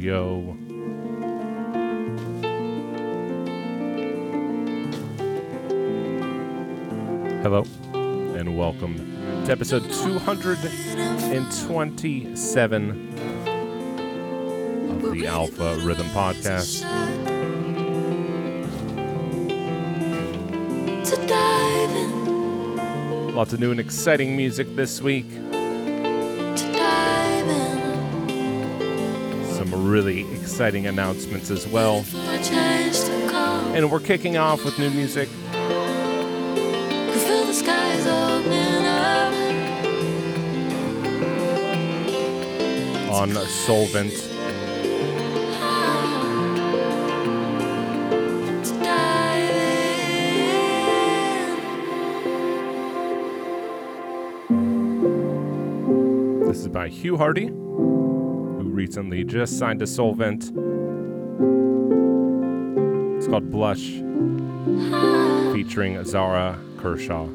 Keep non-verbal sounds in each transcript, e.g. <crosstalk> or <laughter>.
yo. Hello, and welcome to episode 227 of the Alpha Rhythm Podcast. Lots of new and exciting music this week. Really exciting announcements as well. And we're kicking off with new music on Solvent. This is by Hugh Hardy, recently just signed to Solvent. It's called Blush, featuring Zara Kershaw.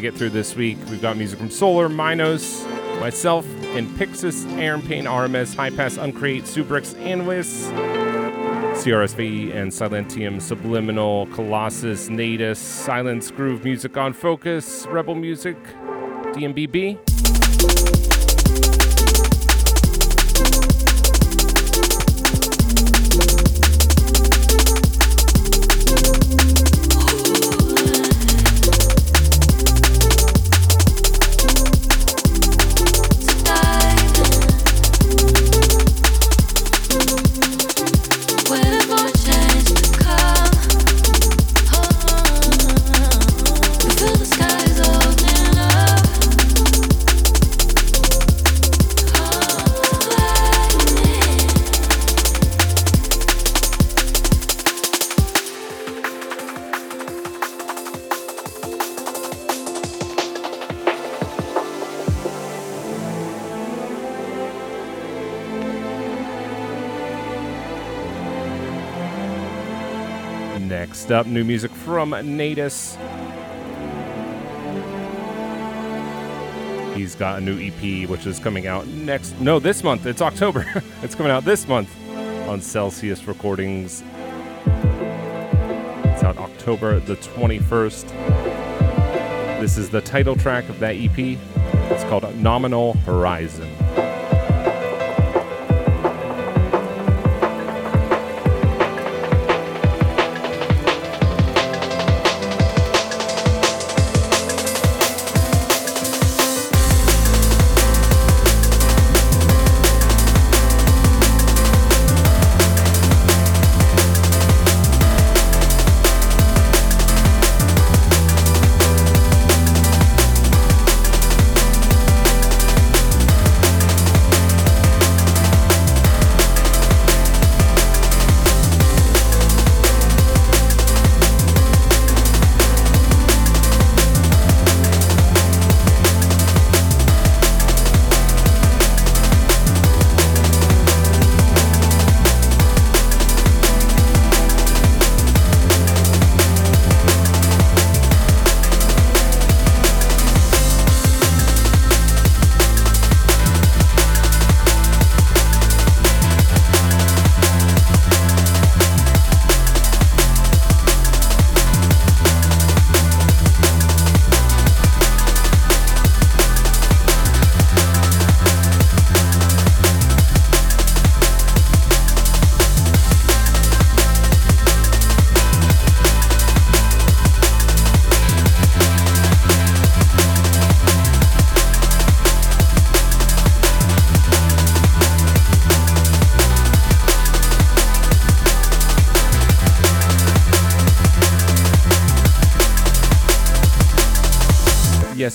To get through this week. We've got music from Solar, Minos, myself, and Pixis, Aaron Payne, RMS, High Pass, Uncreate, Subrix, Anwis, CRSV, and Silentium, Subliminal, Colossus, Natus, Silence, Groove Music on Focus, Rebel Music, DMBB. Next up, new music from Natus. He's got a new EP, which is coming out next. No, this month. It's October. <laughs> it's coming out this month on Celsius Recordings. It's out October the 21st. This is the title track of that EP. It's called Nominal Horizon.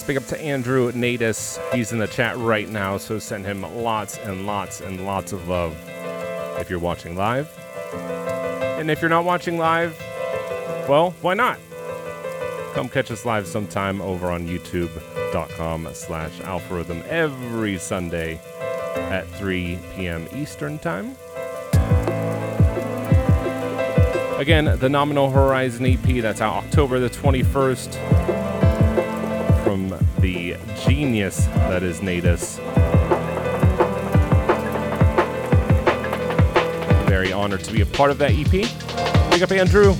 Big up to Andrew Natus. He's in the chat right now, so send him lots and lots and lots of love if you're watching live. And if you're not watching live, well, why not? Come catch us live sometime over on youtube.com slash alpharhythm every Sunday at 3 p.m. Eastern Time. Again, the Nominal Horizon EP, that's out October the 21st from the genius that is Natus. Very honored to be a part of that EP. Big up, Andrew.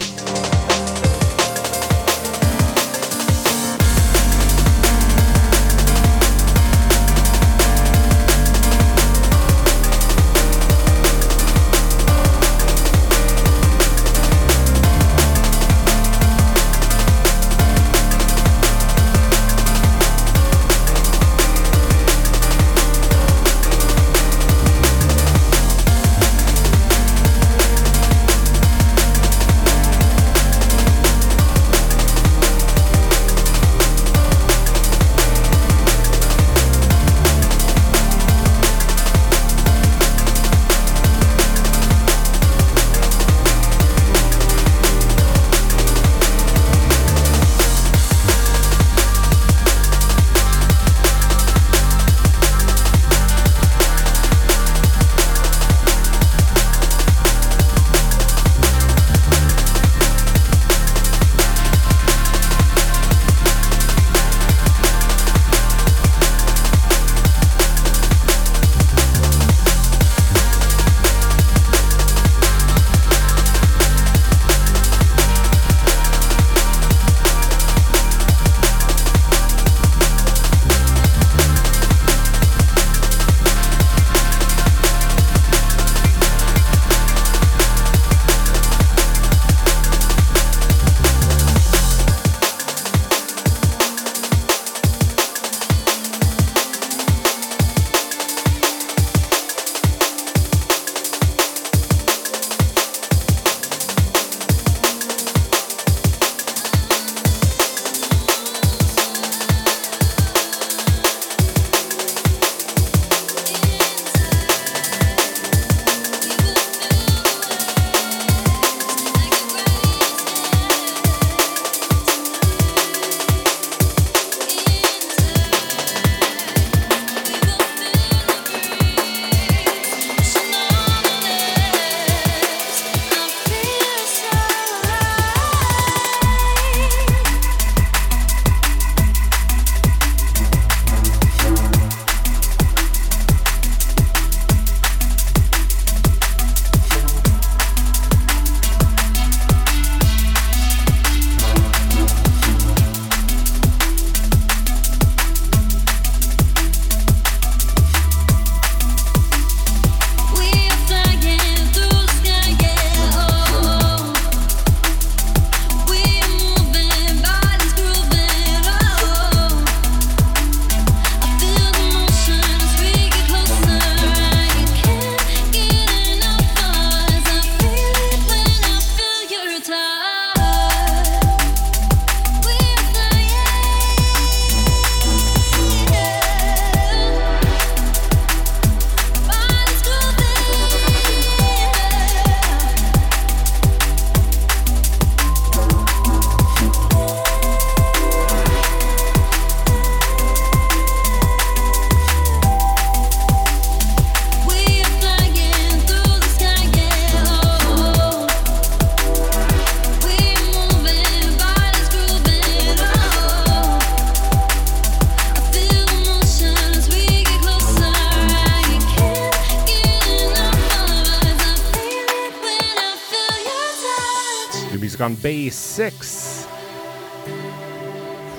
On Bay 6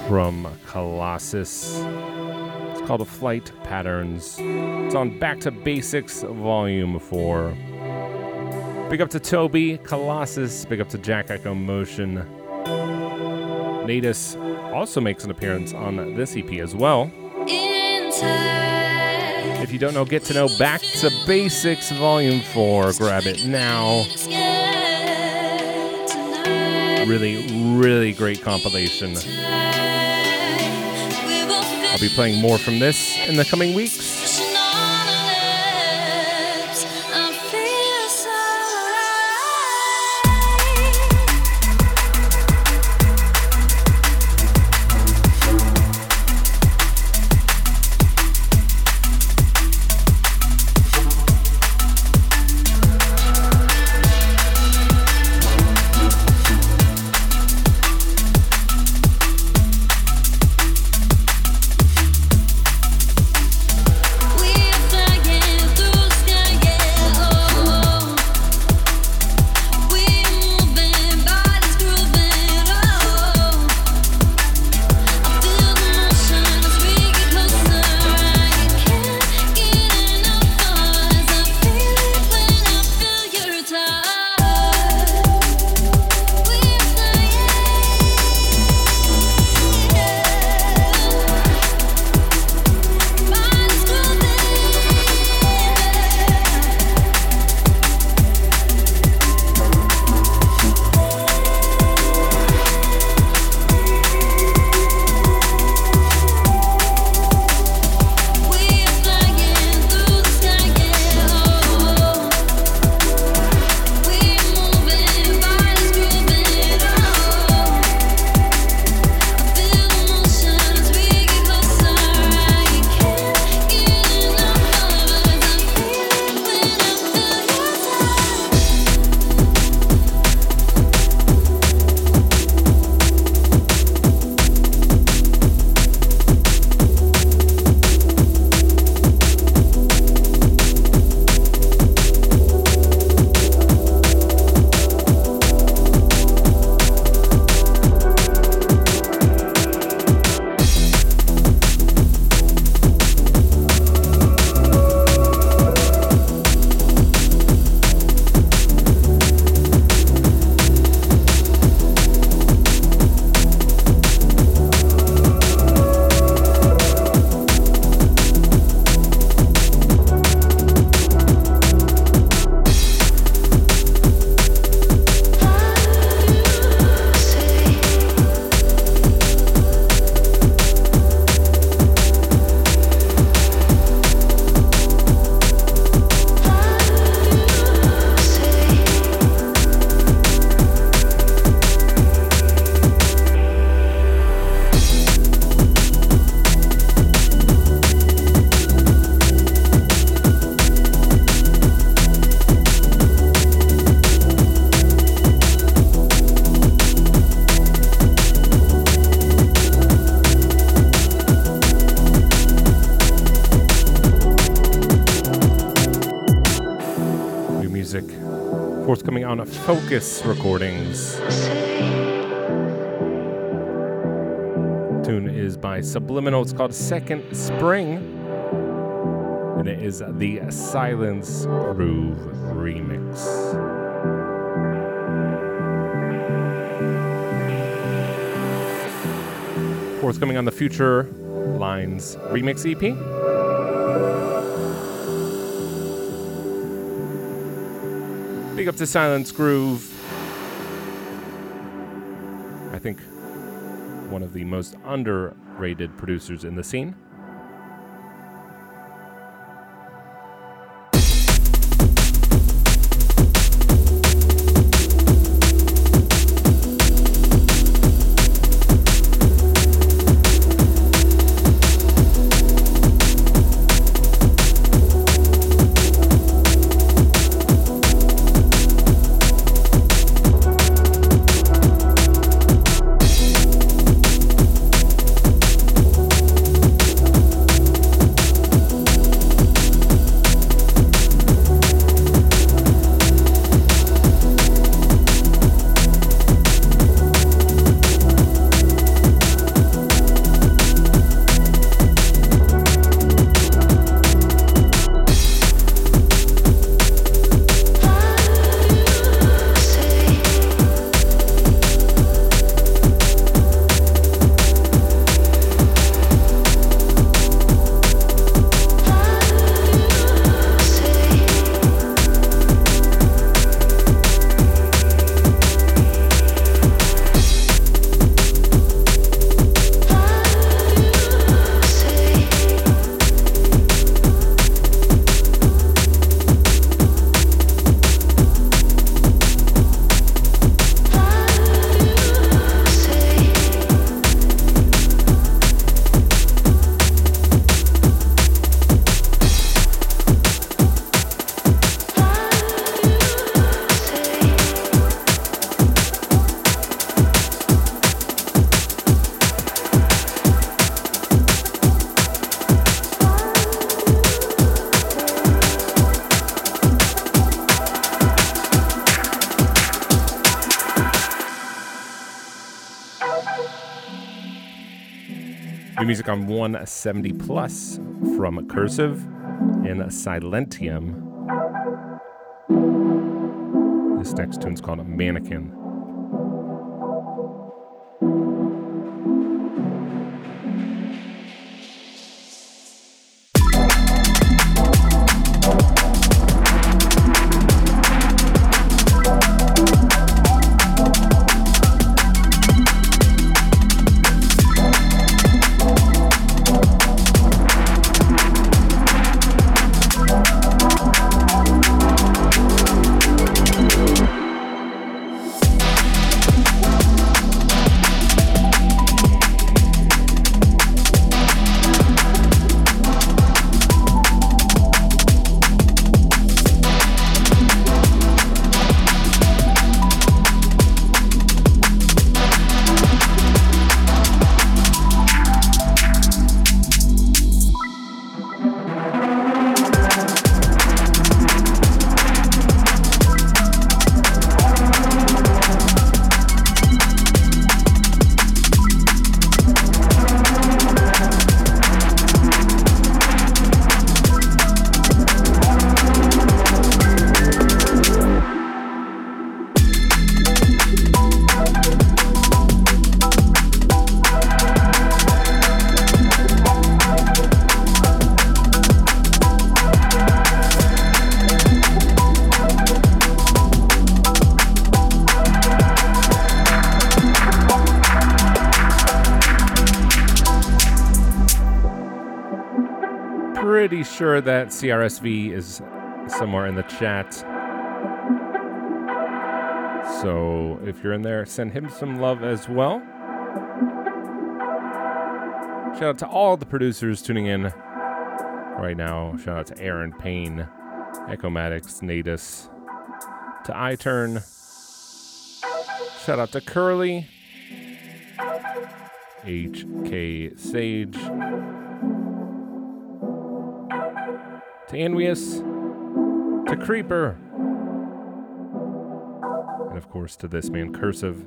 from Colossus. It's called A Flight Patterns. It's on Back to Basics Volume 4. Big up to Toby, Colossus. Big up to Jack Echo Motion. Natus also makes an appearance on this EP as well. If you don't know, get to know Back to Basics Volume 4. Grab it now really, really great compilation. I'll be playing more from this in the coming weeks. Focus Recordings. Tune is by Subliminal. It's called Second Spring. And it is the Silence Groove remix. Forthcoming on the Future Lines remix EP. Big up to Silence Groove. I think one of the most underrated producers in the scene. Music on 170 Plus from Cursive and Silentium. This next tune's called Mannequin. Sure that CRSV is somewhere in the chat. So if you're in there, send him some love as well. Shout out to all the producers tuning in right now. Shout out to Aaron Payne, Echomatics, Natus, to iTurn. Shout out to Curly, HK Sage. To Anwius, to Creeper, and of course to this man, Cursive.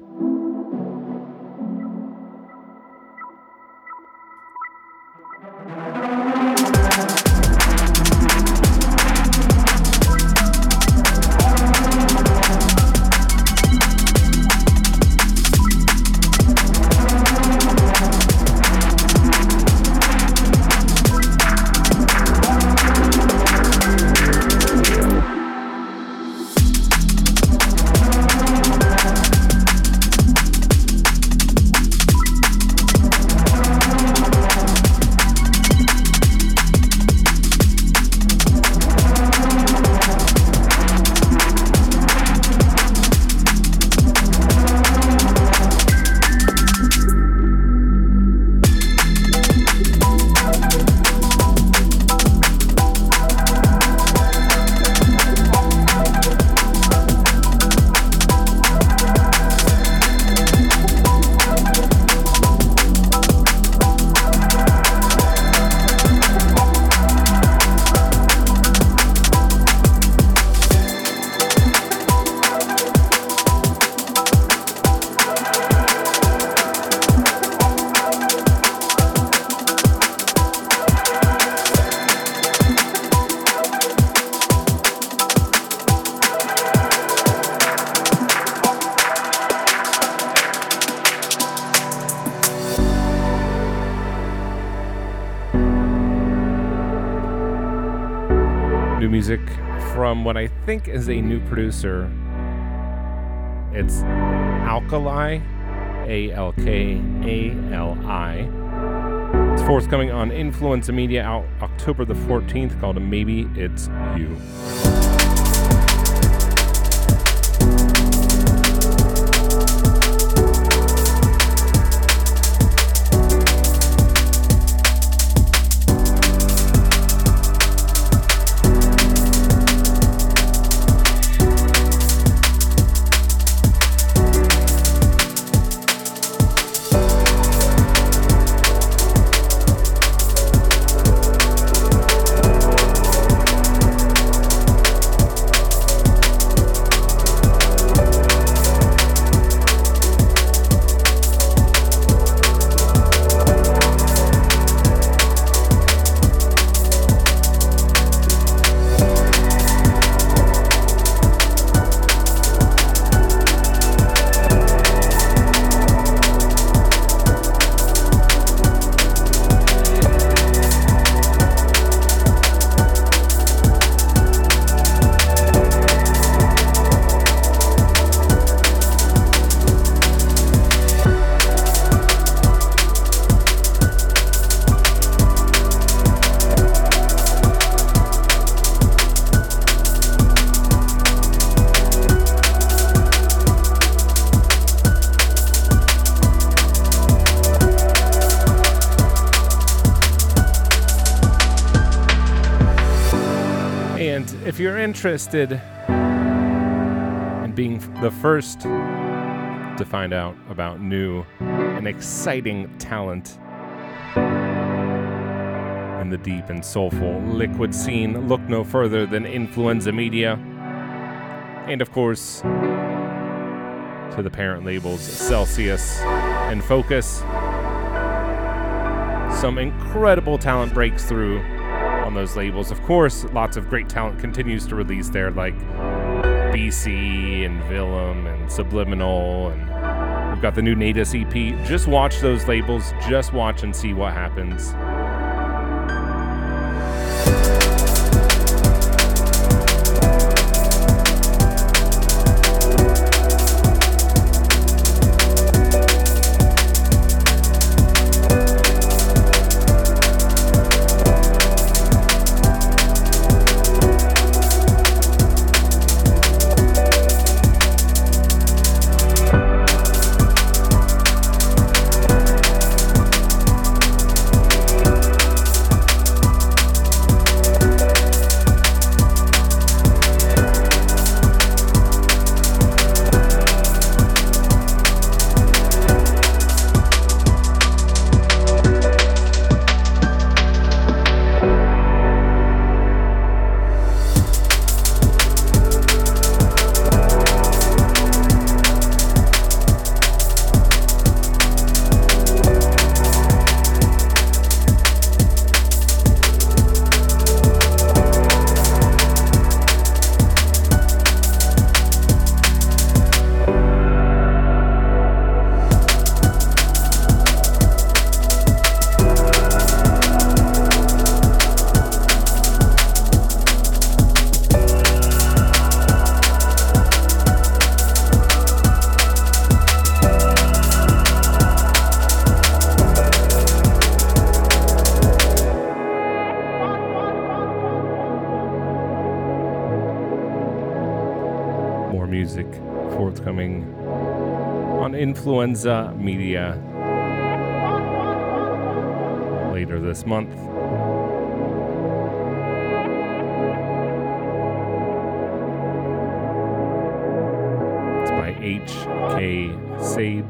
Think is a new producer. It's Alkali, A L K A L I. It's forthcoming on Influenza Media out October the 14th called Maybe It's You. If you're interested in being the first to find out about new and exciting talent in the deep and soulful liquid scene, look no further than Influenza Media. And of course, to the parent labels Celsius and Focus. Some incredible talent breaks through on those labels. Of course, lots of great talent continues to release there, like BC and Willem and Subliminal, and we've got the new Natus EP. Just watch those labels, just watch and see what happens. Media later this month. It's by H.K. Sage.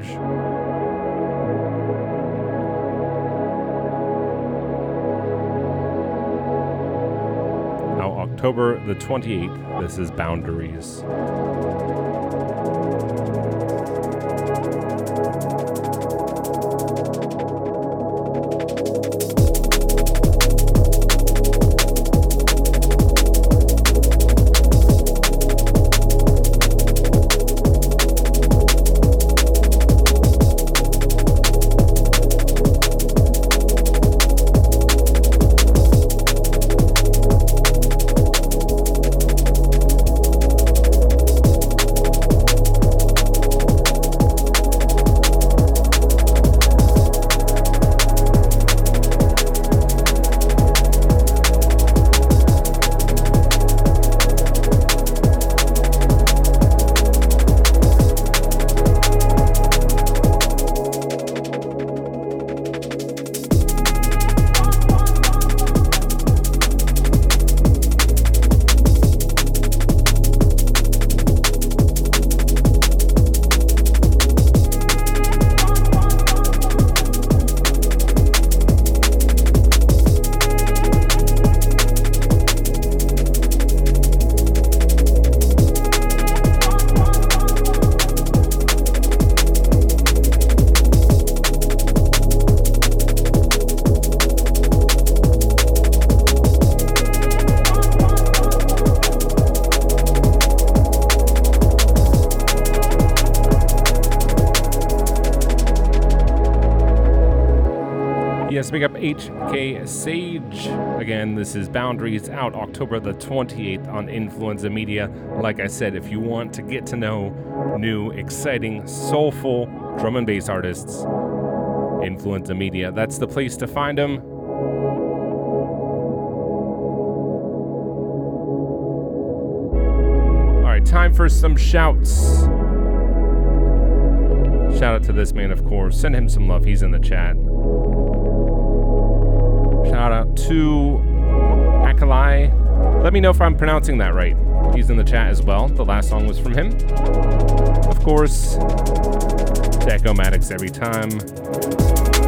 Now, October the 28th, this is Boundaries. This Boundaries out October the 28th on Influenza Media. Like I said, if you want to get to know new, exciting, soulful drum and bass artists, Influenza Media, that's the place to find them. All right, time for some shouts. Shout out to this man, of course. Send him some love. He's in the chat. Shout out to Akalai Let me know if I'm pronouncing that right. He's in the chat as well. The last song was from him. Of course, Maddox every time.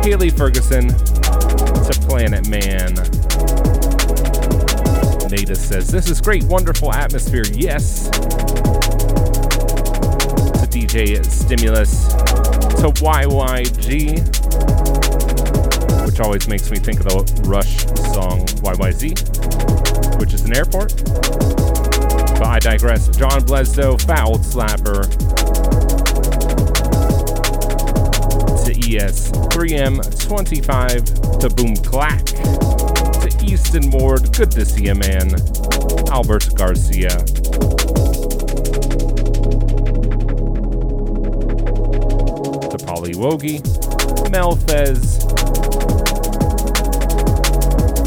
Haley Ferguson to Planet Man. Nada says, This is great, wonderful atmosphere. Yes. To DJ Stimulus. To YYG, which always makes me think of the Rush song YYZ, which is an airport. But I digress. John Blesdo, Foul Slapper. To ES 3M25. To Boom Clack. To Easton Ward. Good to see you, man. Albert Garcia. To Polly Wogie. Melfez.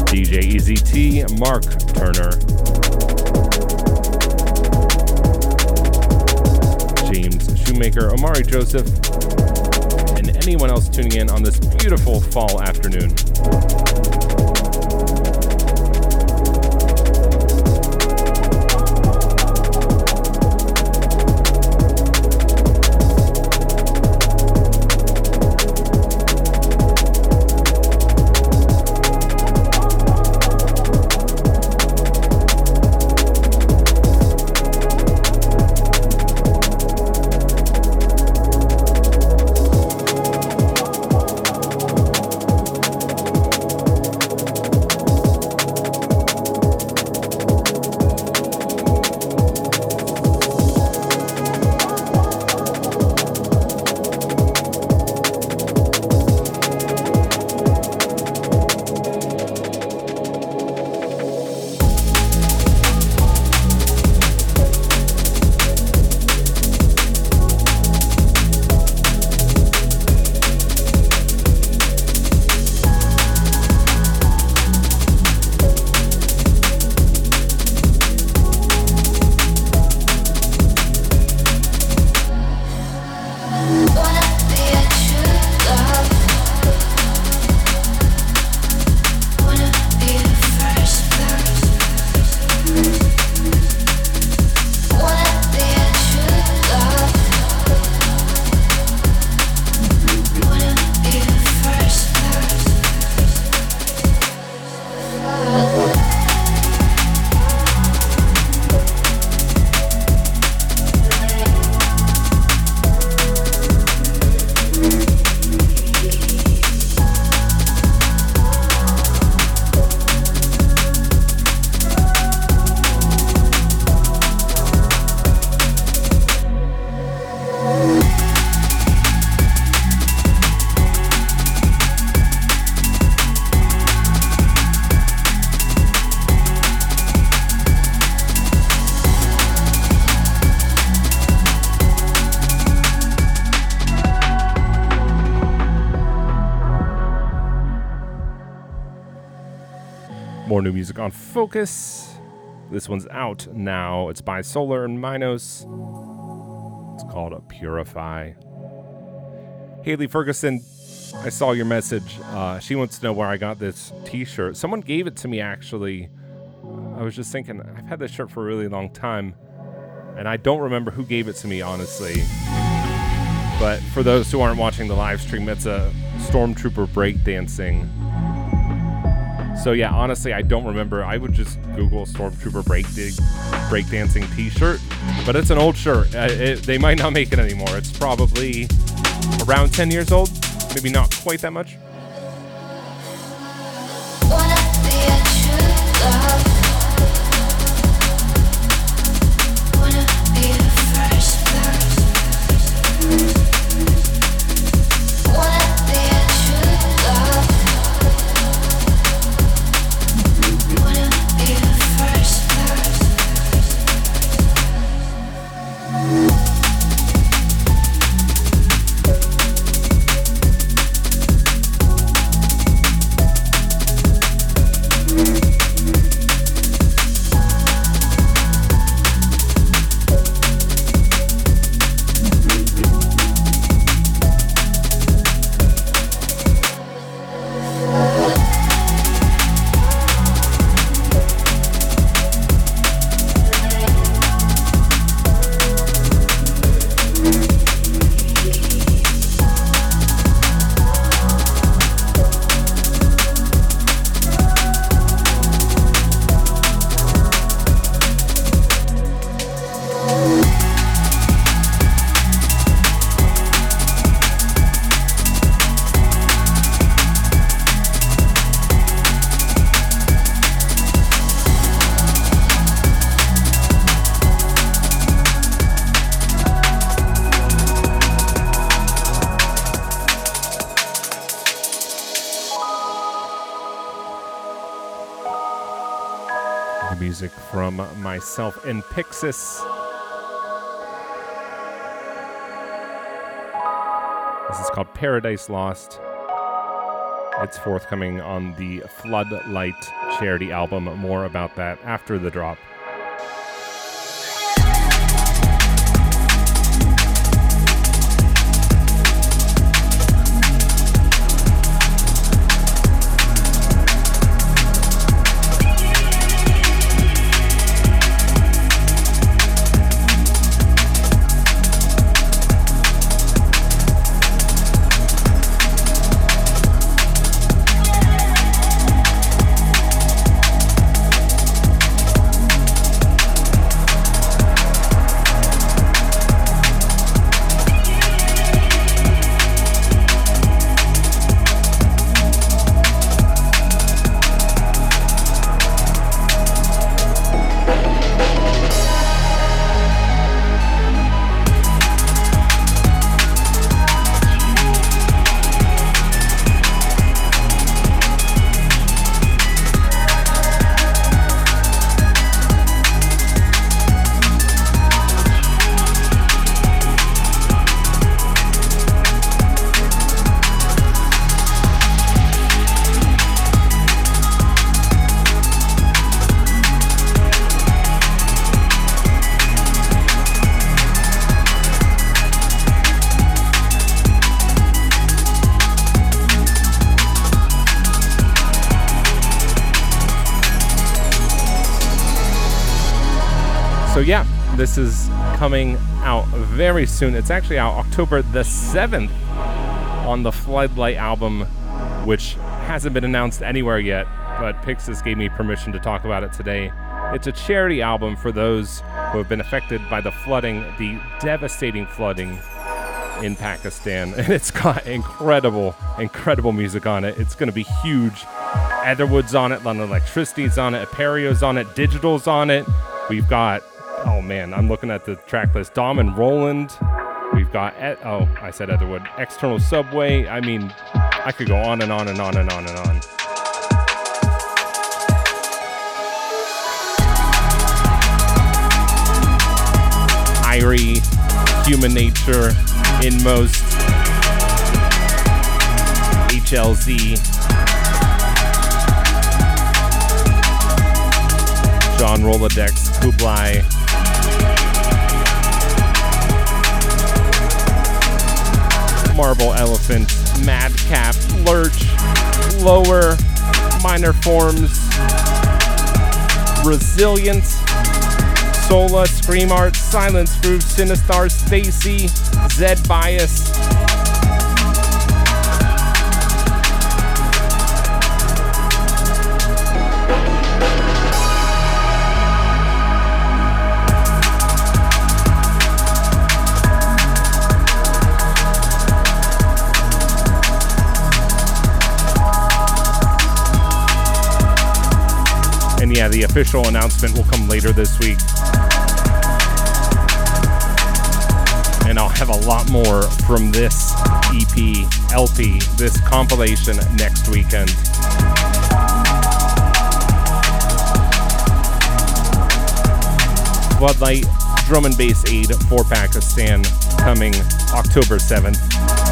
DJ Easy T. Mark Turner. James Shoemaker, Omari Joseph, and anyone else tuning in on this beautiful fall afternoon. New music on Fokuz. This one's out now. It's by Solar and Minos. It's called a Purify. Haley Ferguson, I saw your message. Uh, she wants to know where I got this T-shirt. Someone gave it to me actually. I was just thinking, I've had this shirt for a really long time, and I don't remember who gave it to me, honestly. But for those who aren't watching the live stream, it's a Stormtrooper breakdancing so yeah, honestly, I don't remember. I would just Google Stormtrooper break breakdancing T-shirt, but it's an old shirt. Uh, it, they might not make it anymore. It's probably around 10 years old, maybe not quite that much. Myself and Pixis. This is called Paradise Lost. It's forthcoming on the Floodlight charity album. More about that after the drop. Coming out very soon. It's actually out October the 7th on the Floodlight album, which hasn't been announced anywhere yet, but Pixis gave me permission to talk about it today. It's a charity album for those who have been affected by the flooding, the devastating flooding in Pakistan. <laughs> And it's got incredible, incredible music on it. It's going to be huge. Etherwood's on it, London Electricity's on it, Aperio's on it, Digital's on it. We've got oh man, I'm looking at the track list. Dom and Roland. We've got, et- oh, I said Etherwood. External Subway. I mean, I could go on and on and on and on and on. Irie, Human Nature, Inmost, HLZ, John Rolodex, Kublai, Marble Elephant, Madcap, Lurch, Lower, Minor Forms, Resilience, Sola, Scream Art, Silence Groove, Sinistar, Stacy, Zed Bias, the official announcement will come later this week. And I'll have a lot more from this EP, LP, this compilation next weekend. Floodlight Drum and Bass Aid for Pakistan coming October 7th.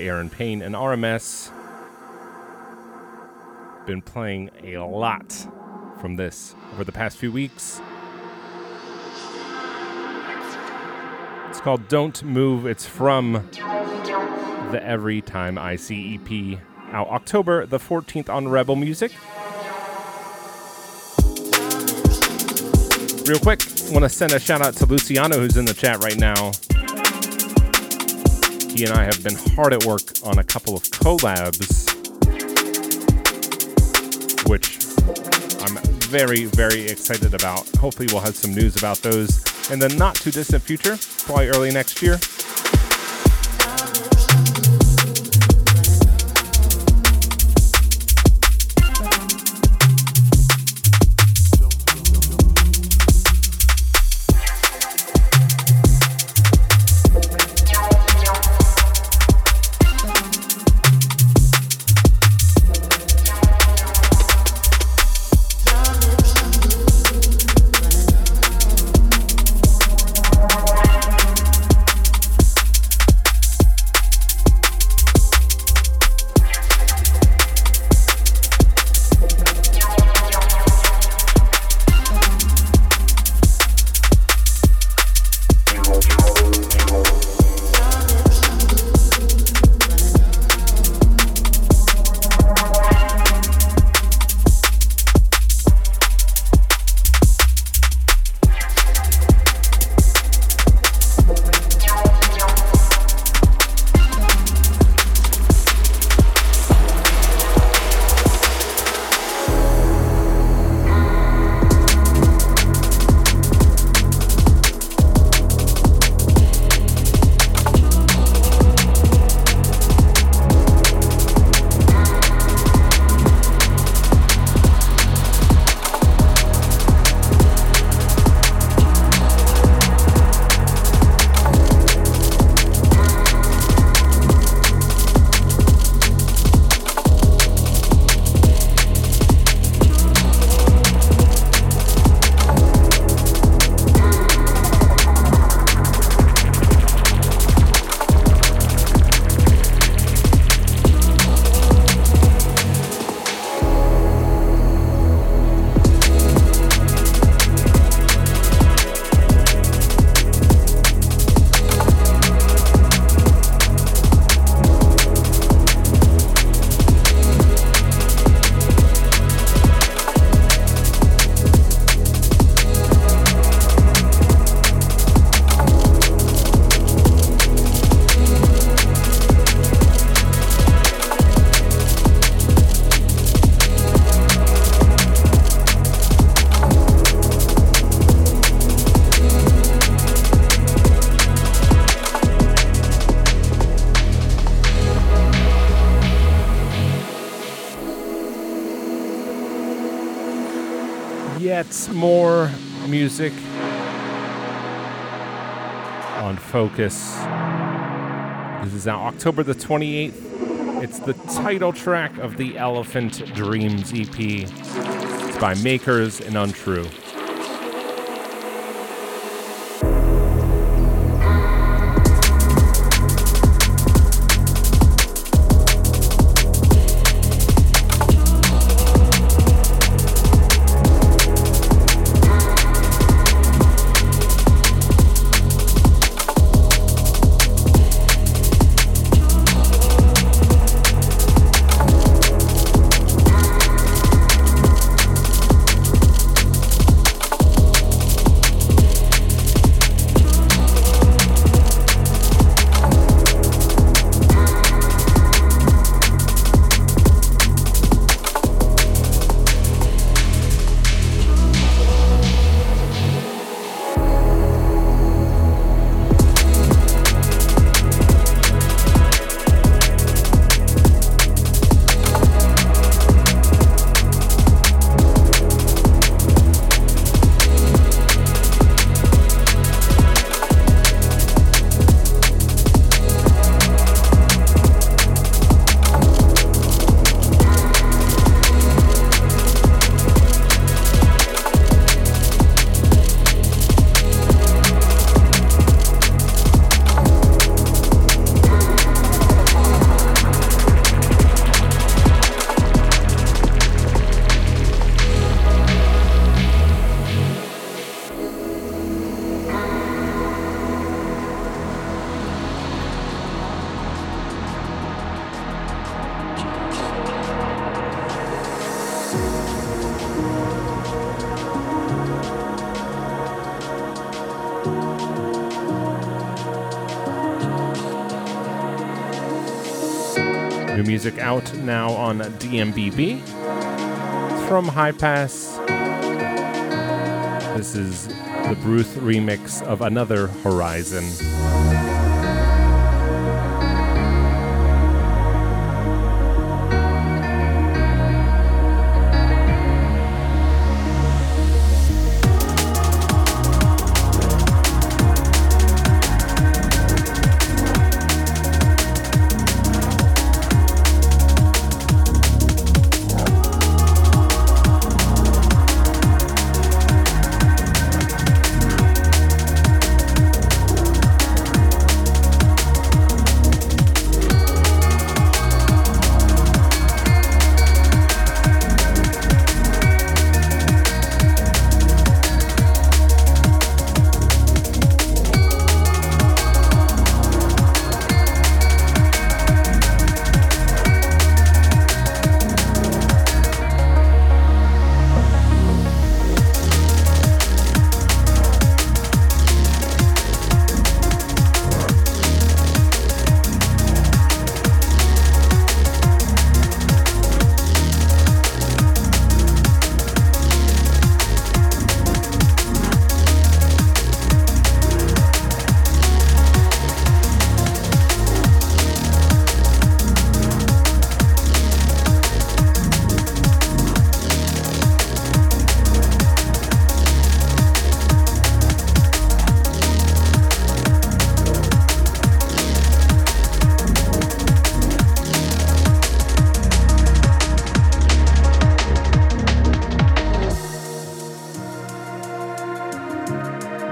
Aaron Payne and RMS. Been playing a lot from this over the past few weeks. It's called Don't Move. It's from the Every Time I See EP out October the 14th on Rebel Music. Real quick, want to send a shout out to Luciano who's in the chat right now. And I have been hard at work on a couple of collabs, which I'm very, very excited about. Hopefully, we'll have some news about those in the not too distant future, probably early next year. Fokuz. This is now October the 28th. It's the title track of the Elephant Dreams EP. It's by Makers and Untrue. Out now on DMBB. From High Pass. This is the Bruce remix of Another Horizon.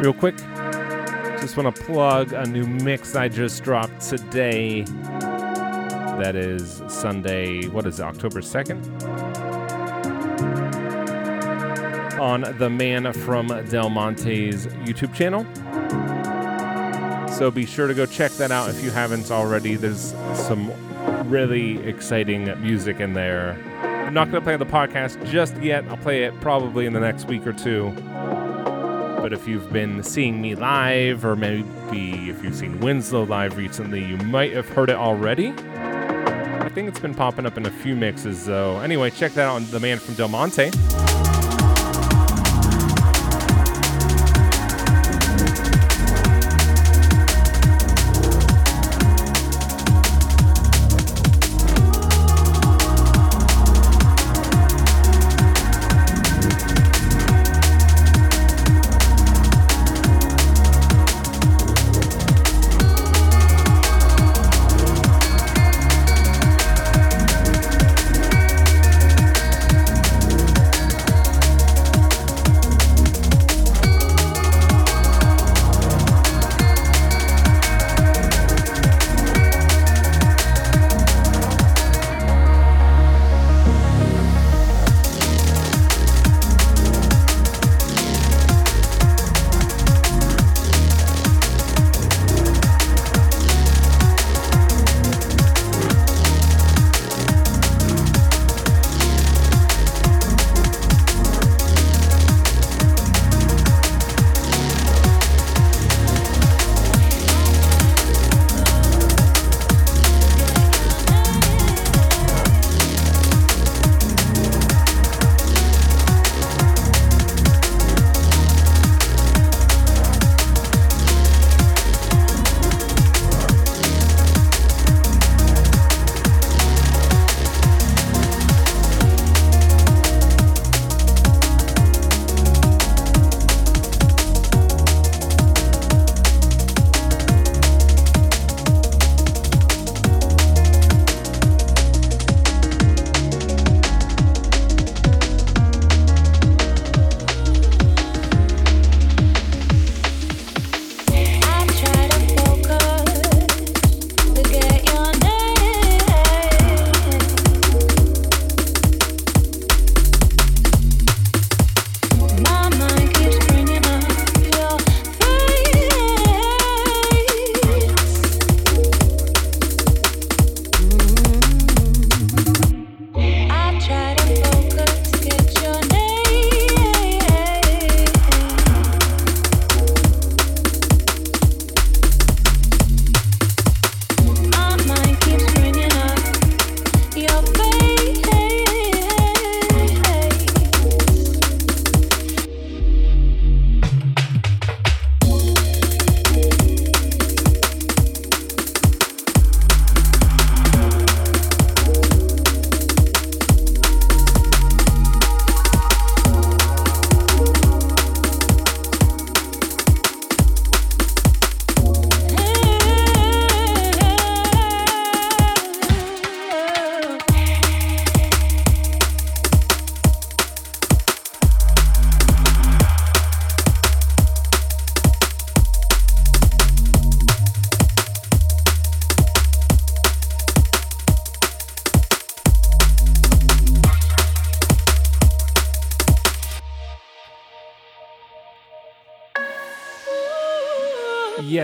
Real quick. Just want to plug a new mix I just dropped today. That is Sunday, what is it, October 2nd? On the Man from Del Monte's YouTube channel. So be sure to go check that out if you haven't already. There's some really exciting music in there. I'm not going to play the podcast just yet. I'll play it probably in the next week or two. But if you've been seeing me live, or maybe if you've seen Winslow live recently, you might have heard it already. I think it's been popping up in a few mixes, though. Anyway, check that out on The Man from Del Monte.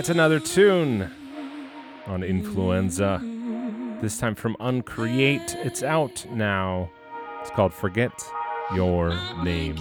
Yet another tune on Influenza. This time from Uncreate. It's out now. It's called Forget Your Name.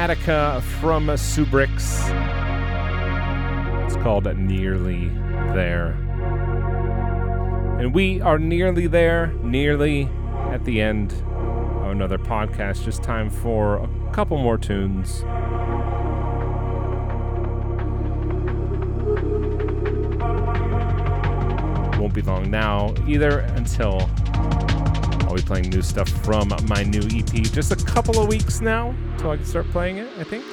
Mathematica from Subrix. It's called Nearly There. And we are nearly there, nearly at the end of another podcast. Just time for a couple more tunes. Won't be long now either until I'll be playing new stuff from my new EP. Just a couple of weeks now until I can start playing it, I think.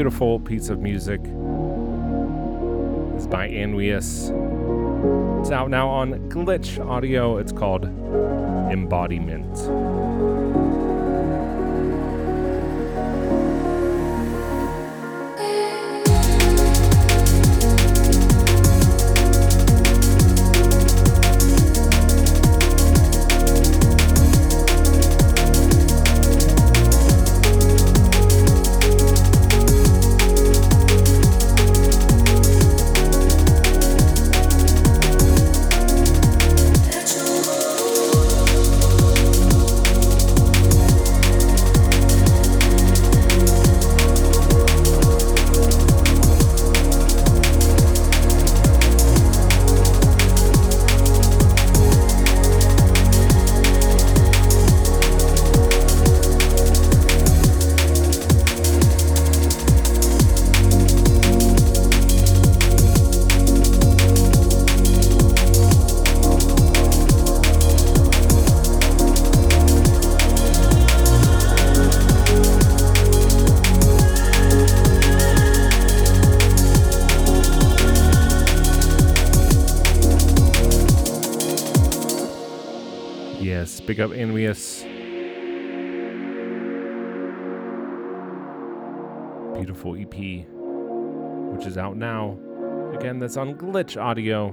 Beautiful piece of music is by Anwius. It's out now on Glitch Audio. It's called Embodiment. Up Envious. Beautiful EP, which is out now. Again, that's on Glitch Audio.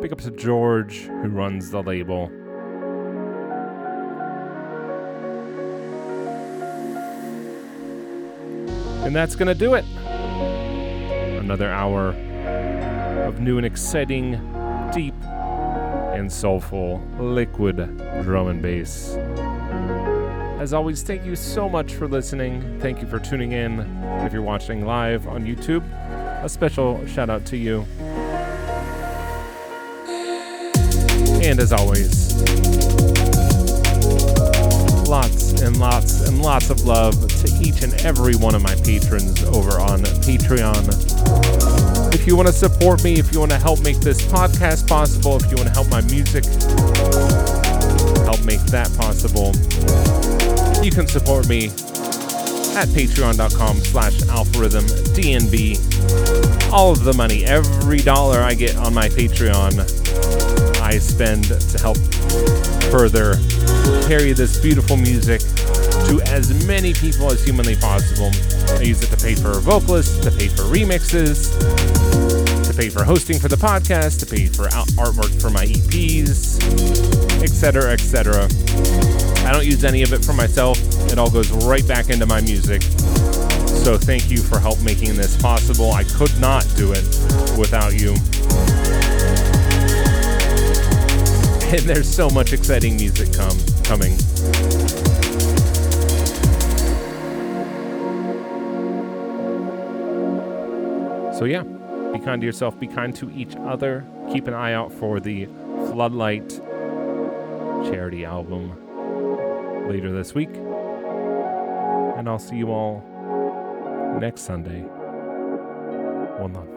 Big up to George, who runs the label. And that's going to do it. Another hour of new and exciting, deep, and soulful liquid drum and bass. As always, thank you so much for listening. Thank you for tuning in. If you're watching live on YouTube, a special shout out to you. And as always, lots and lots and lots of love to each and every one of my patrons over on Patreon. If you want to support me, if you want to help make this podcast possible, if you want to help my music help make that possible, you can support me at patreon.com slash algorithmdnb. All of the money, every dollar I get on my Patreon, I spend to help further carry this beautiful music to as many people as humanly possible. I use it to pay for vocalists, to pay for remixes, to pay for hosting for the podcast, to pay for artwork for my EPs, etc., etc. I don't use any of it for myself. It all goes right back into my music. So thank you for help making this possible. I could not do it without you. <laughs> And there's so much exciting music come coming. So yeah, be kind to yourself, be kind to each other. Keep an eye out for the Floodlight charity album later this week. And I'll see you all next Sunday. One love.